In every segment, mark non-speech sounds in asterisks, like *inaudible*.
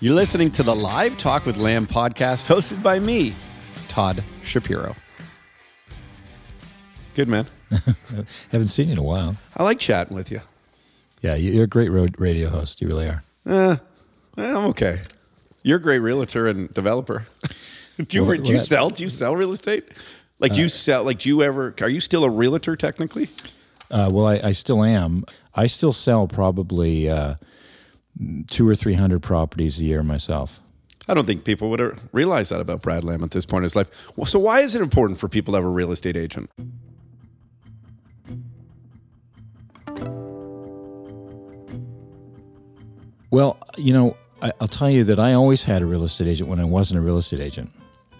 You're listening to the Live Talk with Lamb podcast hosted by me, Todd Shapiro. Good man. *laughs* Haven't seen you in a while. I like chatting with you. Yeah, you- you're a great road radio host. You really are. Eh, I'm okay. You're a great realtor and developer. *laughs* do you, Well, do you well, sell? Do you sell real estate? Like, do you sell? Like, do you ever? Are you still a realtor technically? Uh, well, I, I still am. I still sell probably uh, two or three hundred properties a year myself. I don't think people would realize that about Brad Lamb at this point in his life. Well, so why is it important for people to have a real estate agent? Well, you know, I, I'll tell you that I always had a real estate agent when I wasn't a real estate agent,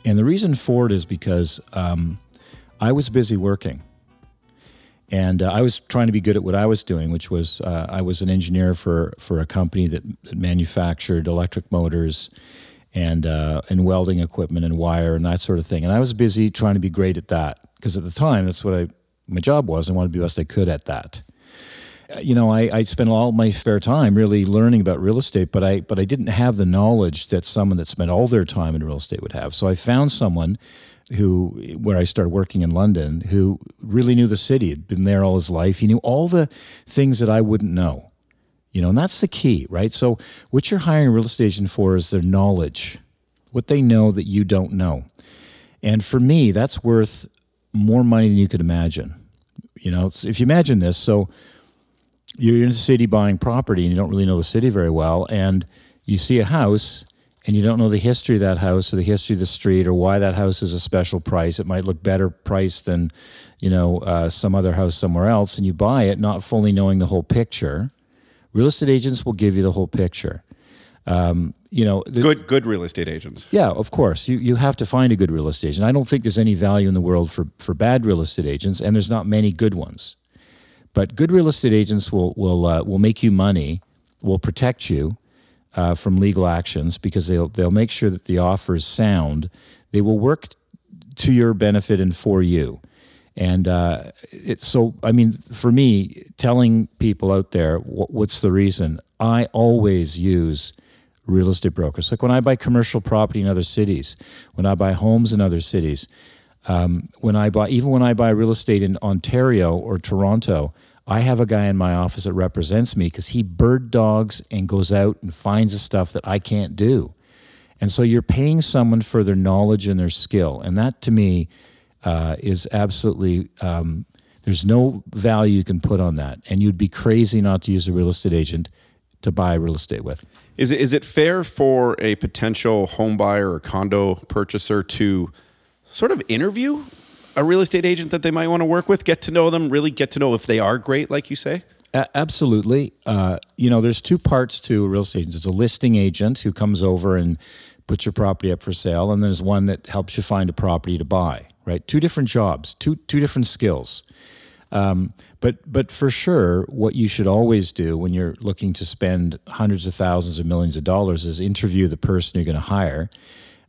and the reason for it is because um, I was busy working. And uh, I was trying to be good at what I was doing, which was uh, I was an engineer for, for a company that manufactured electric motors and uh, and welding equipment and wire and that sort of thing. And I was busy trying to be great at that because at the time that's what I my job was. I wanted to be the best I could at that. Uh, You know, I, I spent all my spare time really learning about real estate, but I but I didn't have the knowledge that someone that spent all their time in real estate would have. So I found someone who where I started working in London who really knew the city, had been there all his life. He knew all the things that I wouldn't know. You know, and that's the key, right? So what you're hiring a real estate agent for is their knowledge, what they know that you don't know. And for me, that's worth more money than you could imagine. You know, if you imagine this, so you're in a city buying property and you don't really know the city very well, and you see a house and you don't know the history of that house or the history of the street or why that house is a special price. It might look better priced than, you know, uh, some other house somewhere else, and you buy it not fully knowing the whole picture. Real estate agents will give you the whole picture. Um, you know, the- Good, good real estate agents. yeah, of course. You you have to find a good real estate agent. I don't think there's any value in the world for for bad real estate agents, and there's not many good ones. But good real estate agents will will uh, will make you money, will protect you uh, from legal actions because they'll they'll make sure that the offer is sound. They will work to your benefit and for you. And uh, it's so, I mean, for me, telling people out there wh- what's the reason, I always use real estate brokers. Like when I buy commercial property in other cities, when I buy homes in other cities, um, when I buy, even when I buy real estate in Ontario or Toronto, I have a guy in my office that represents me because he bird dogs and goes out and finds the stuff that I can't do. And so you're paying someone for their knowledge and their skill. And that to me uh, is absolutely, um, there's no value you can put on that. And you'd be crazy not to use a real estate agent to buy real estate with. Is it is it fair for a potential home buyer or condo purchaser to sort of interview a real estate agent that they might want to work with, get to know them, really get to know if they are great, like you say? A- absolutely. Uh, you know, there's two parts to a real estate agent. There's a listing agent who comes over and puts your property up for sale, and then there's one that helps you find a property to buy. Right? Two different jobs, two two different skills. Um, but but for sure, what you should always do when you're looking to spend hundreds of thousands or millions of dollars is interview the person you're going to hire.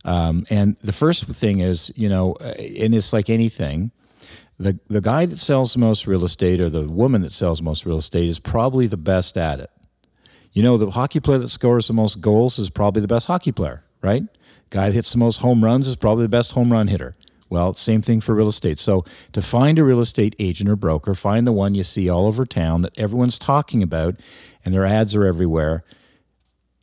Um, and the first thing is, you know, uh, and it's like anything, the the guy that sells the most real estate or the woman that sells most real estate is probably the best at it. You know, the hockey player that scores the most goals is probably the best hockey player, right? Guy that hits the most home runs is probably the best home run hitter. Well, same thing for real estate. So, to find a real estate agent or broker, find the one you see all over town that everyone's talking about and their ads are everywhere.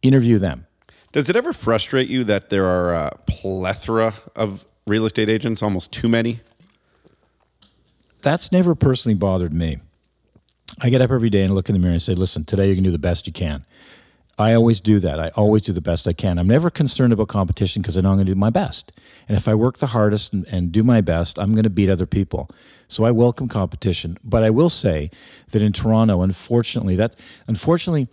Interview them. Does it ever frustrate you that there are a plethora of real estate agents, almost too many? That's never personally bothered me. I get up every day and look in the mirror and say, listen, today you're going to do the best you can. I always do that. I always do the best I can. I'm never concerned about competition because I know I'm going to do my best. And if I work the hardest and, and do my best, I'm going to beat other people. So I welcome competition. But I will say that in Toronto, unfortunately, that unfortunately,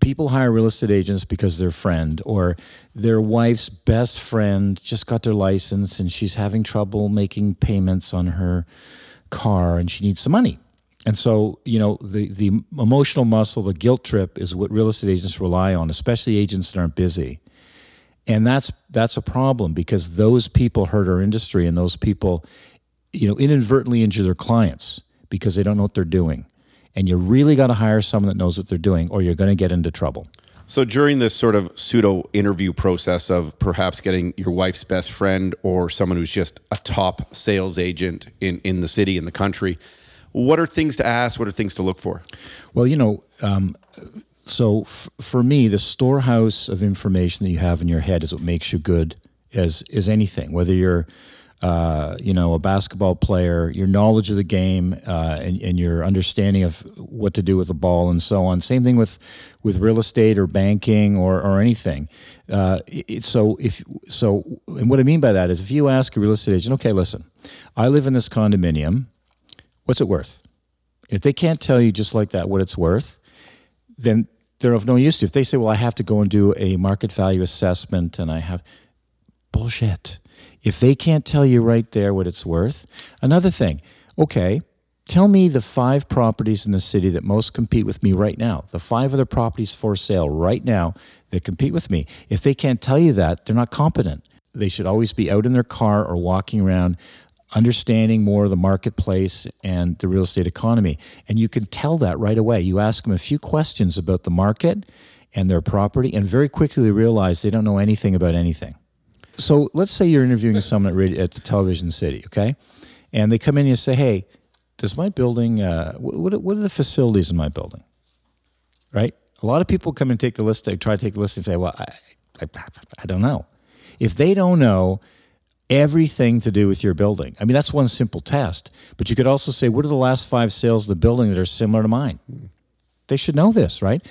people hire real estate agents because their friend or their wife's best friend just got their license and she's having trouble making payments on her car and she needs some money. And so, you know, the, the emotional muscle, the guilt trip is what real estate agents rely on, especially agents that aren't busy. And that's that's a problem because those people hurt our industry and those people, you know, inadvertently injure their clients because they don't know what they're doing. And you really got to hire someone that knows what they're doing or you're going to get into trouble. So during this sort of pseudo interview process of perhaps getting your wife's best friend or someone who's just a top sales agent in, in the city, in the country, what are things to ask? What are things to look for? Well, you know, um, so f- for me, the storehouse of information that you have in your head is what makes you good as is anything. Whether you're uh, you know, a basketball player, your knowledge of the game, uh, and, and, your understanding of what to do with the ball, and so on. Same thing with with real estate or banking or or anything. Uh, it, so if so, and what I mean by that is, if you ask a real estate agent, okay, listen, I live in this condominium. What's it worth? If they can't tell you just like that what it's worth, then they're of no use to. You. If they say, well, I have to go and do a market value assessment, and I have bullshit if they can't tell you right there what it's worth, another thing, okay, tell me the five properties in the city that most compete with me right now, the five other properties for sale right now that compete with me. If they can't tell you that, they're not competent. They should always be out in their car or walking around understanding more of the marketplace and the real estate economy. And you can tell that right away. You ask them a few questions about the market and their property, and very quickly realize they don't know anything about anything. So let's say you're interviewing *laughs* someone at, radio, at the television city, okay? And they come in and you say, hey, does my building, uh, what, what are the facilities in my building? Right? A lot of people come and take the list, they try to take the list and say, well, I, I, I don't know. If they don't know everything to do with your building, I mean, that's one simple test. But you could also say, what are the last five sales of the building that are similar to mine? They should know this, right?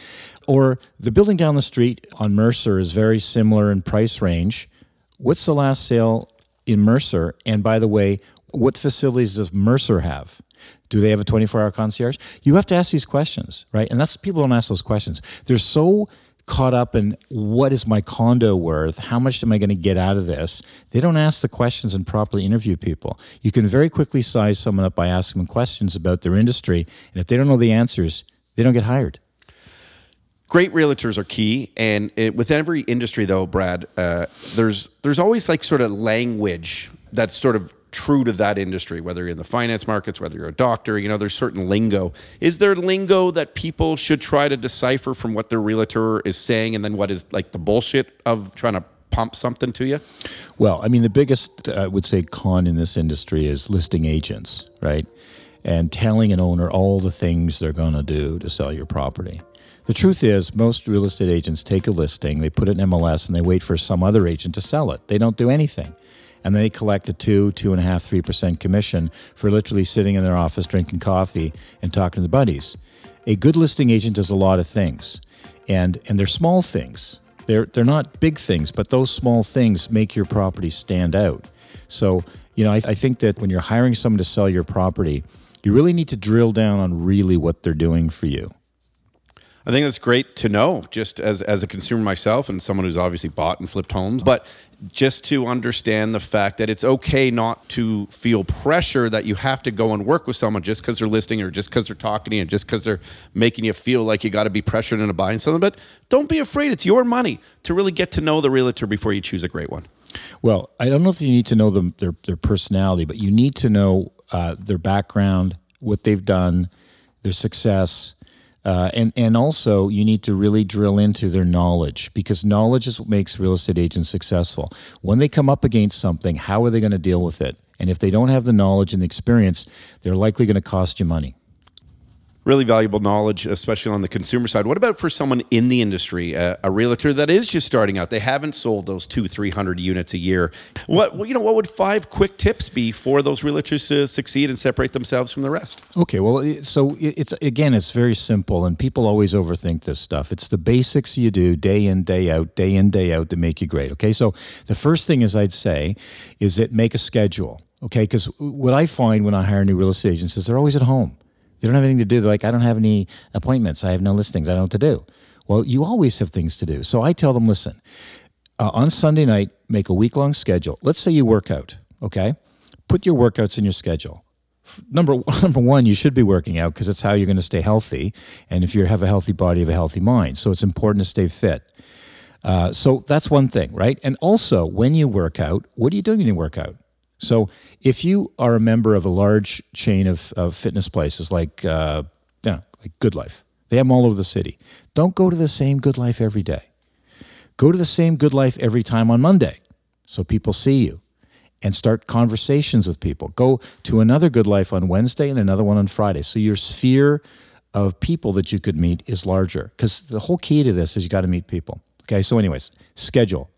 Or the building down the street on Mercer is very similar in price range What's the last sale in Mercer? And by the way, what facilities does Mercer have? Do they have a 24 hour concierge? You have to ask these questions, right? And that's people don't ask those questions. They're so caught up in what is my condo worth? How much am I going to get out of this? They don't ask the questions and properly interview people. You can very quickly size someone up by asking them questions about their industry. And if they don't know the answers, they don't get hired great realtors are key and it, with every industry though brad uh, there's there's always like sort of language that's sort of true to that industry whether you're in the finance markets whether you're a doctor you know there's certain lingo. Is there lingo that people should try to decipher from what their realtor is saying and then what is like the bullshit of trying to pump something to you? Well i mean the biggest uh, i would say con in this industry is listing agents right? And telling an owner all the things they're going to do to sell your property the truth is, most real estate agents take a listing, they put it in MLS, and they wait for some other agent to sell it. They don't do anything. And they collect a two, two and a half, three percent commission for literally sitting in their office drinking coffee and talking to the buddies. A good listing agent does a lot of things, and and they're small things. They're they're not big things, but those small things make your property stand out. So you know, I, I think that when you're hiring someone to sell your property, you really need to drill down on really what they're doing for you. I think that's great to know, just as as a consumer myself and someone who's obviously bought and flipped homes, but just to understand the fact that it's okay not to feel pressure that you have to go and work with someone just because they're listing or just because they're talking to you, just because they're making you feel like you got to be pressured into buying something. But don't be afraid; it's your money to really get to know the realtor before you choose a great one. Well, I don't know if you need to know them their their personality, but you need to know uh, their background, what they've done, their success uh, and and also you need to really drill into their knowledge because knowledge is what makes real estate agents successful. When they come up against something, how are they going to deal with it? And if they don't have the knowledge and the experience, they're likely going to cost you money really valuable knowledge, especially on the consumer side. What about for someone in the industry, a, realtor that is just starting out? They haven't sold those two, three hundred units a year. What you know? What would five quick tips be for those realtors to succeed and separate themselves from the rest? Okay, well, so it's again, it's very simple, and people always overthink this stuff. It's the basics you do day in, day out, day in, day out that make you great. Okay, so the first thing is I'd say is that make a schedule. Okay, because what I find when I hire new real estate agents is they're always at home. They don't have anything to do. They're like, I don't have any appointments. I have no listings. I don't know what to do. Well, you always have things to do. So I tell them, listen, uh, on Sunday night, make a week long schedule. Let's say you work out, okay? Put your workouts in your schedule. Number *laughs* number one, you should be working out because it's how you're going to stay healthy. And if you have a healthy body, you have a healthy mind. So it's important to stay fit. Uh, so that's one thing, right? And also, when you work out, what are you doing when you work out? So if you are a member of a large chain of, of fitness places like, uh, like Good Life, They have them all over the city. Don't go to the same good life every day. Go to the same good life every time on Monday so people see you and start conversations with people. Go to another good life on Wednesday and another one on Friday. So your sphere of people that you could meet is larger because the whole key to this is you got to meet people. Okay, so, anyways, schedule.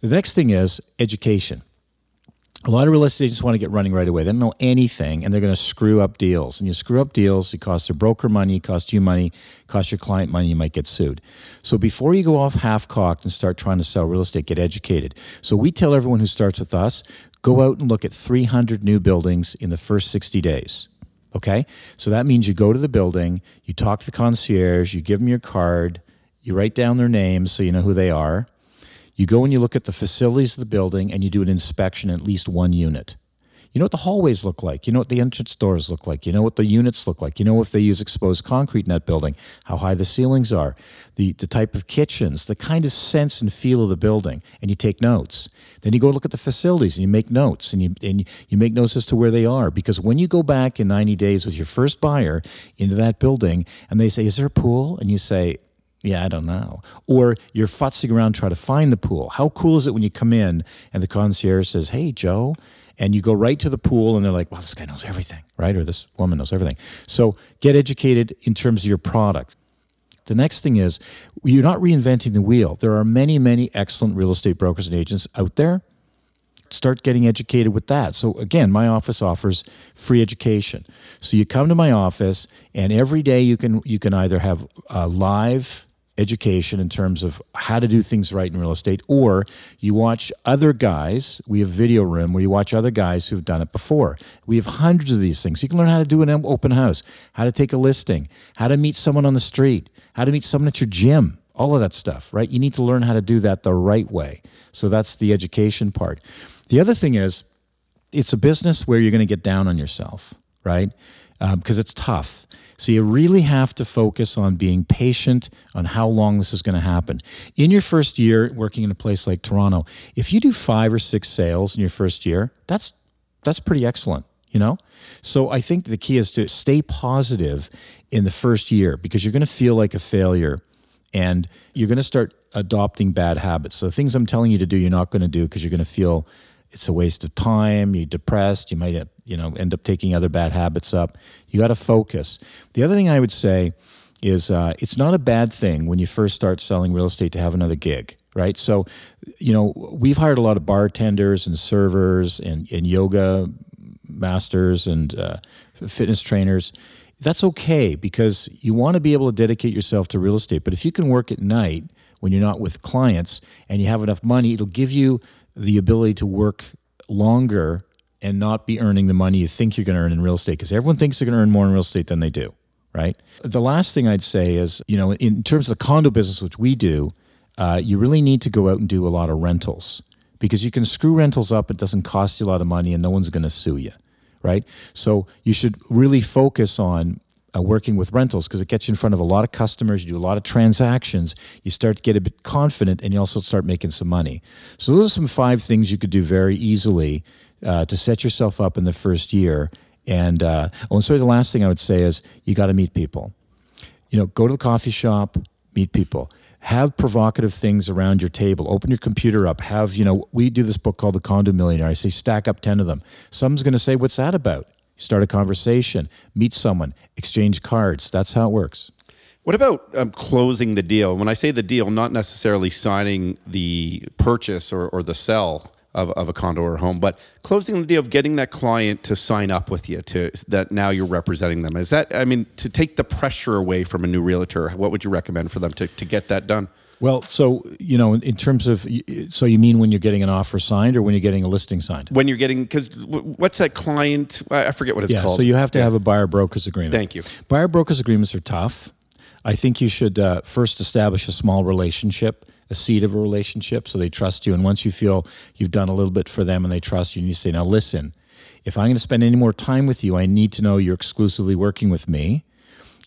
The next thing is education. A lot of real estate agents want to get running right away. They don't know anything and they're going to screw up deals. And you screw up deals, it costs their broker money, it costs you money, it costs your client money, you might get sued. So before you go off half cocked and start trying to sell real estate, get educated. So we tell everyone who starts with us go out and look at 300 new buildings in the first 60 days. Okay? So that means you go to the building, you talk to the concierge, you give them your card, you write down their names so you know who they are you go and you look at the facilities of the building and you do an inspection at least one unit. You know what the hallways look like. You know what the entrance doors look like. You know what the units look like. You know if they use exposed concrete in that building, how high the ceilings are, the, the type of kitchens, the kind of sense and feel of the building, and you take notes. Then you go look at the facilities and you make notes and you, and you make notes as to where they are. Because when you go back in 90 days with your first buyer into that building and they say, Is there a pool? And you say, yeah, I don't know. Or you're futzing around trying to find the pool. How cool is it when you come in and the concierge says, Hey, Joe, and you go right to the pool and they're like, Well, this guy knows everything, right? Or this woman knows everything. So get educated in terms of your product. The next thing is you're not reinventing the wheel. There are many, many excellent real estate brokers and agents out there. Start getting educated with that. So, again, my office offers free education. So, you come to my office, and every day you can you can either have a live education in terms of how to do things right in real estate, or you watch other guys. We have video room where you watch other guys who've done it before. We have hundreds of these things. You can learn how to do an open house, how to take a listing, how to meet someone on the street, how to meet someone at your gym, all of that stuff, right? You need to learn how to do that the right way. So that's the education part. The other thing is, it's a business where you're going to get down on yourself, right? Because um, it's tough. So you really have to focus on being patient on how long this is going to happen. In your first year working in a place like Toronto, if you do 5 or 6 sales in your first year, that's that's pretty excellent, you know? So I think the key is to stay positive in the first year because you're going to feel like a failure and you're going to start adopting bad habits. So things I'm telling you to do you're not going to do because you're going to feel it's a waste of time. You're depressed. You might, you know, end up taking other bad habits up. You got to focus. The other thing I would say is uh, it's not a bad thing when you first start selling real estate to have another gig, right? So, you know, we've hired a lot of bartenders and servers and, and yoga masters and uh, fitness trainers. That's okay because you want to be able to dedicate yourself to real estate. But if you can work at night when you're not with clients and you have enough money, it'll give you the ability to work longer and not be earning the money you think you're going to earn in real estate because everyone thinks they're going to earn more in real estate than they do, right? The last thing I'd say is, you know, in terms of the condo business, which we do, uh, you really need to go out and do a lot of rentals because you can screw rentals up. It doesn't cost you a lot of money and no one's going to sue you, right? So you should really focus on uh, working with rentals because it gets you in front of a lot of customers. You do a lot of transactions. You start to get a bit confident, and you also start making some money. So those are some five things you could do very easily uh, to set yourself up in the first year. And uh, oh, and sorry, the last thing I would say is you got to meet people. You know, go to the coffee shop, meet people. Have provocative things around your table. Open your computer up. Have, you know, we do this book called The Condo Millionaire. I say stack up 10 of them. Someone's going to say, What's that about? Start a conversation, meet someone, exchange cards. That's how it works. What about um, closing the deal? When I say the deal, not necessarily signing the purchase or, or the sell of, of a condo or home, but closing the deal of getting that client to sign up with you to that now you're representing them. Is that, I mean, to take the pressure away from a new realtor, what would you recommend for them to, to get that done? Well, so you know, in terms of, so you mean when you're getting an offer signed or when you're getting a listing signed? When you're getting, because what's that client? I forget what it's yeah, called. So you have to yeah. have a buyer brokers agreement. Thank you. Buyer brokers agreements are tough. I think you should uh, first establish a small relationship, a seed of a relationship, so they trust you. And once you feel you've done a little bit for them and they trust you, and you say, now listen, if I'm going to spend any more time with you, I need to know you're exclusively working with me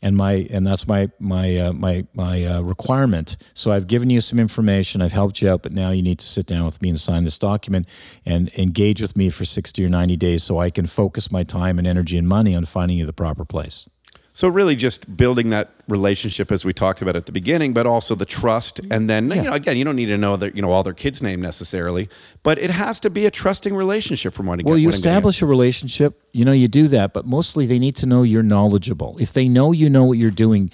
and my and that's my my uh, my my uh, requirement. So I've given you some information, I've helped you out, but now you need to sit down with me and sign this document and engage with me for sixty or ninety days, so I can focus my time and energy and money on finding you the proper place. So really, just building that relationship as we talked about at the beginning, but also the trust, mm-hmm. and then you know, again, you don't need to know that you know all their kids' name necessarily, but it has to be a trusting relationship from one. To get Well, you establish a relationship. You know, you do that, but mostly they need to know you're knowledgeable. If they know you know what you're doing,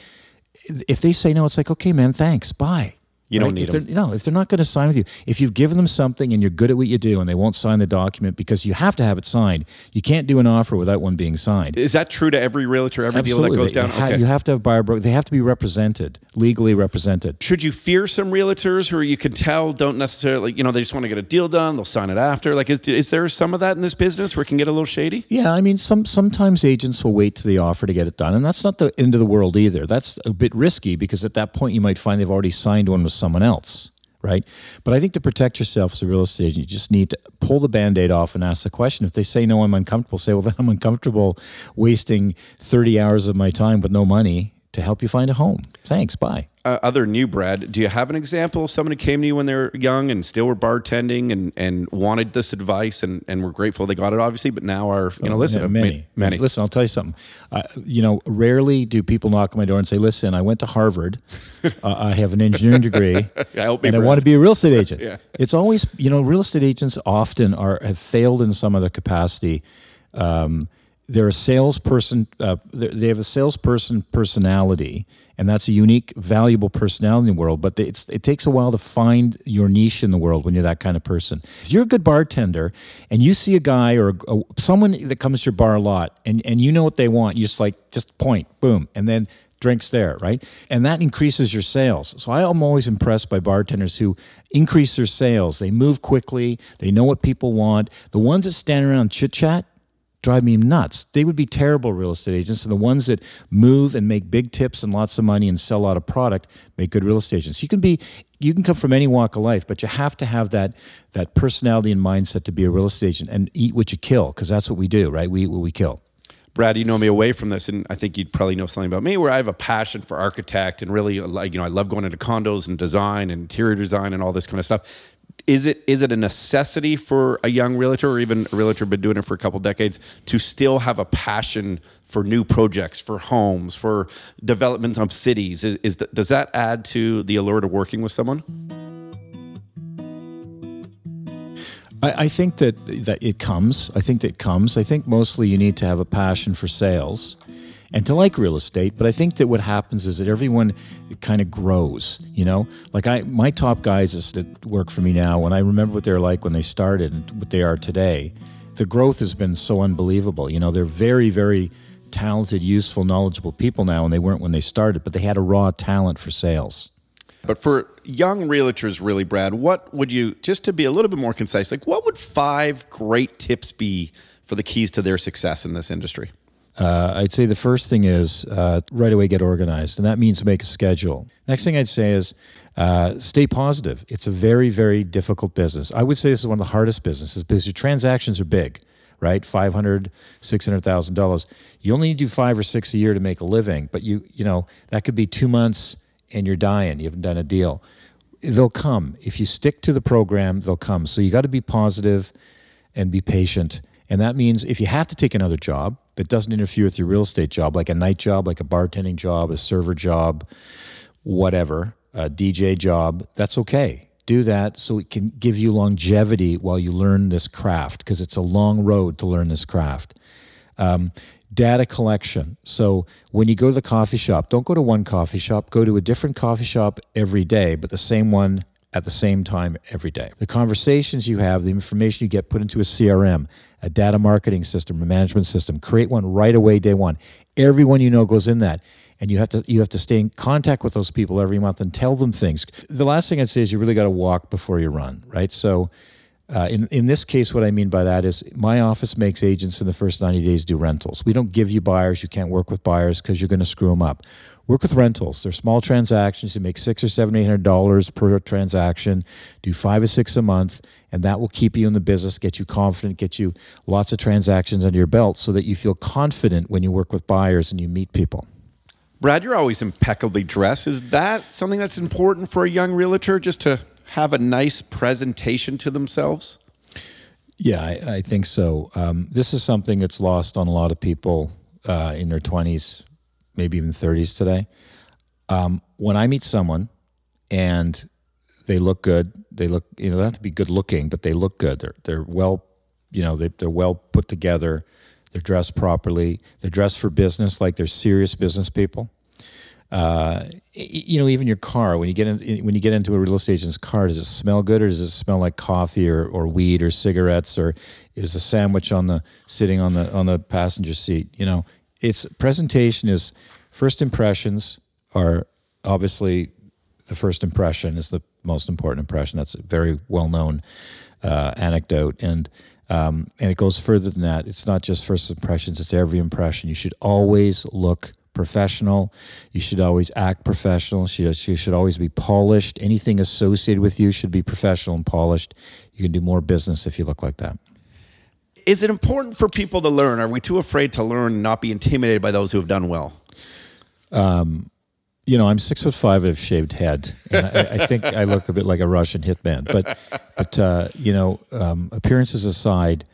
if they say no, it's like, okay, man, thanks, bye. You right? don't need if them. No, if they're not going to sign with you, if you've given them something and you're good at what you do and they won't sign the document because you have to have it signed, you can't do an offer without one being signed. Is that true to every realtor, every Absolutely. deal that goes They down? ha- okay. You have to have buyer broker. They have to be represented, legally represented. Should you fear some realtors who you can tell don't necessarily, you know, they just want to get a deal done, they'll sign it after? Like, is, is there some of that in this business where it can get a little shady? Yeah, I mean, some sometimes agents will wait to the offer to get it done, and that's not the end of the world either. That's a bit risky because at that point you might find they've already signed one with someone else, right? But I think to protect yourself as a real estate agent, you just need to pull the band-aid off and ask the question. If they say no, I'm uncomfortable. Say, well, then I'm uncomfortable wasting 30 hours of my time with no money to help you find a home. Thanks. Bye. uh, other new Brad, do you have an example of someone who came to you when they were young and still were bartending and, and wanted this advice and, and were grateful they got it, obviously, but now are, you know, listen, Yeah, have many, made- many. Listen, I'll tell you something. Uh, you know, rarely do people knock on my door and say, "Listen, I went to Harvard. *laughs* uh, I have an engineering degree, *laughs* me, and I want to be a real estate *laughs* agent." Yeah. It's always, you know, real estate agents often are have failed in some other capacity. Um, they're a salesperson. Uh, they have a salesperson personality, and that's a unique, valuable personality in the world. But it takes a while to find your niche in the world when you're that kind of person. If you're a good bartender and you see a guy or a, someone that comes to your bar a lot, and, and you know what they want, you just like just point, boom, and then drinks there, right? And that increases your sales. So I am always impressed by bartenders who increase their sales. They move quickly. They know what people want. The ones that stand around chit chat drive me nuts. They would be terrible real estate agents. And the ones that move and make big tips and lots of money and sell a lot of product make good real estate agents. You can be you can come from any walk of life, but you have to have that that personality and mindset to be a real estate agent and eat what you kill, because that's what we do, right? We eat what we kill. Brad, you know me away from this, and I think you'd probably know something about me where I have a passion for architect and really like you know I love going into condos and design and interior design and all this kind of stuff. Is it is it a necessity for a young realtor or even a realtor been doing it for a couple decades to still have a passion for new projects, for homes, for development of cities? Is, is that, does that add to the allure to working with someone? I, I think that that it comes. I think that it comes. I think mostly you need to have a passion for sales and to like real estate. But I think that what happens is that everyone kind of grows. You know, like I, my top guys is, that work for me now. When I remember what they're like when they started and what they are today, the growth has been so unbelievable. You know, they're very, very talented, useful, knowledgeable people now, and they weren't when they started. But they had a raw talent for sales. But for young realtors, really, Brad, what would you, just to be a little bit more concise, like what would five great tips be for the keys to their success in this industry? Uh, I'd say the first thing is uh, right away get organized, and that means make a schedule. Next thing I'd say is uh, stay positive. It's a very, very difficult business. I would say this is one of the hardest businesses because your transactions are big, right? Five hundred, six hundred thousand dollars. You only need to do five or six a year to make a living, but you, you know, that could be two months and you're dying. You haven't done a deal. They'll come if you stick to the program. They'll come. So you got to be positive and be patient. And that means if you have to take another job that doesn't interfere with your real estate job, like a night job, like a bartending job, a server job, whatever, a DJ job, that's okay. Do that so it can give you longevity while you learn this craft because it's a long road to learn this craft. Um, data collection. So when you go to the coffee shop, don't go to one coffee shop, go to a different coffee shop every day, but the same one at the same time every day. The conversations you have, the information you get put into a CRM, a data marketing system, a management system, create one right away day one. Everyone you know goes in that. And you have to you have to stay in contact with those people every month and tell them things. The last thing I'd say is you really got to walk before you run, right? So uh, in, in this case, what I mean by that is my office makes agents in the first 90 days do rentals. We don't give you buyers. You can't work with buyers because you're going to screw them up. Work with rentals. They're small transactions. You make six or seven, eight hundred dollars per transaction. Do five or six a month, and that will keep you in the business, get you confident, get you lots of transactions under your belt, so that you feel confident when you work with buyers and you meet people. Brad, you're always impeccably dressed. Is that something that's important for a young realtor just to have a nice presentation to themselves? Yeah, I, I think so. Um, this is something that's lost on a lot of people uh, in their 20s, maybe even 30s today. Um, when I meet someone and they look good, they look, you know, they don't have to be good looking, but they look good. They're, they're well, you know, they, they're well put together. They're dressed properly. They're dressed for business, like they're serious business people. Uh, you know, even your car when you get in, when you get into a real estate agent's car, does it smell good or does it smell like coffee or, or weed or cigarettes or is a sandwich on the sitting on the on the passenger seat? You know, it's presentation is first impressions are obviously the first impression is the most important impression. That's a very well known uh, anecdote and. Um, and it goes further than that. It's not just first impressions; it's every impression. You should always look professional. You should always act professional. You should always be polished. Anything associated with you should be professional and polished. You can do more business if you look like that. Is it important for people to learn? Are we too afraid to learn and not be intimidated by those who have done well? Um, you know, I'm six foot five and have shaved head, and I, I, think I look a bit like a Russian hitman. But, but uh, you know, um, appearances aside,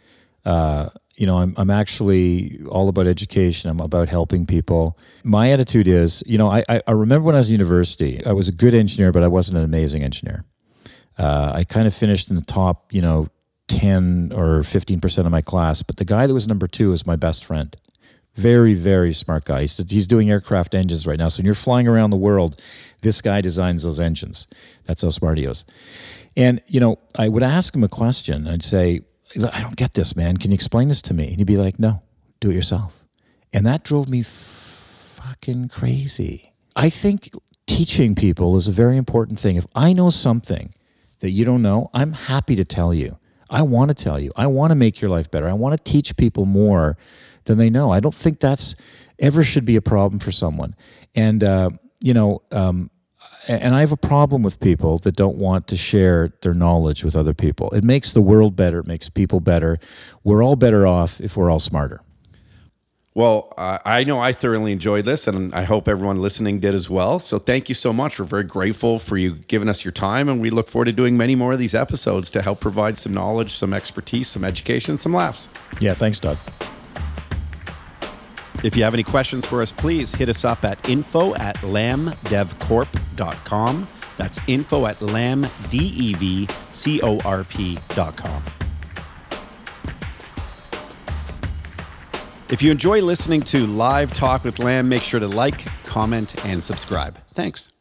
uh, you know, I'm, I'm actually all about education. I'm about helping people. My attitude is, you know, I, I remember when I was in university, I was a good engineer, but I wasn't an amazing engineer. Uh, I kind of finished in the top, you know, 10 or 15% of my class, but the guy that was number two was my best friend. Very, very smart guy. He's, he's doing aircraft engines right now. So when you're flying around the world, this guy designs those engines. That's how smart he is. And, you know, I would ask him a question. I'd say, I don't get this, man. Can you explain this to me? And he'd be like, No, do it yourself. And that drove me fucking crazy. I think teaching people is a very important thing. If I know something that you don't know, I'm happy to tell you. I want to tell you. I want to make your life better. I want to teach people more than they know. I don't think that's ever should be a problem for someone. And, uh, you know, um, and I have a problem with people that don't want to share their knowledge with other people. It makes the world better, it makes people better. We're all better off if we're all smarter. Well, uh, I know I thoroughly enjoyed this, and I hope everyone listening did as well. So, thank you so much. We're very grateful for you giving us your time, and we look forward to doing many more of these episodes to help provide some knowledge, some expertise, some education, some laughs. Yeah, thanks, Doug. If you have any questions for us, please hit us up at info at lambdevcorp.com. That's info at lambdevcorp.com. If you enjoy listening to Live Talk with Lamb, make sure to like, comment, and subscribe. Thanks.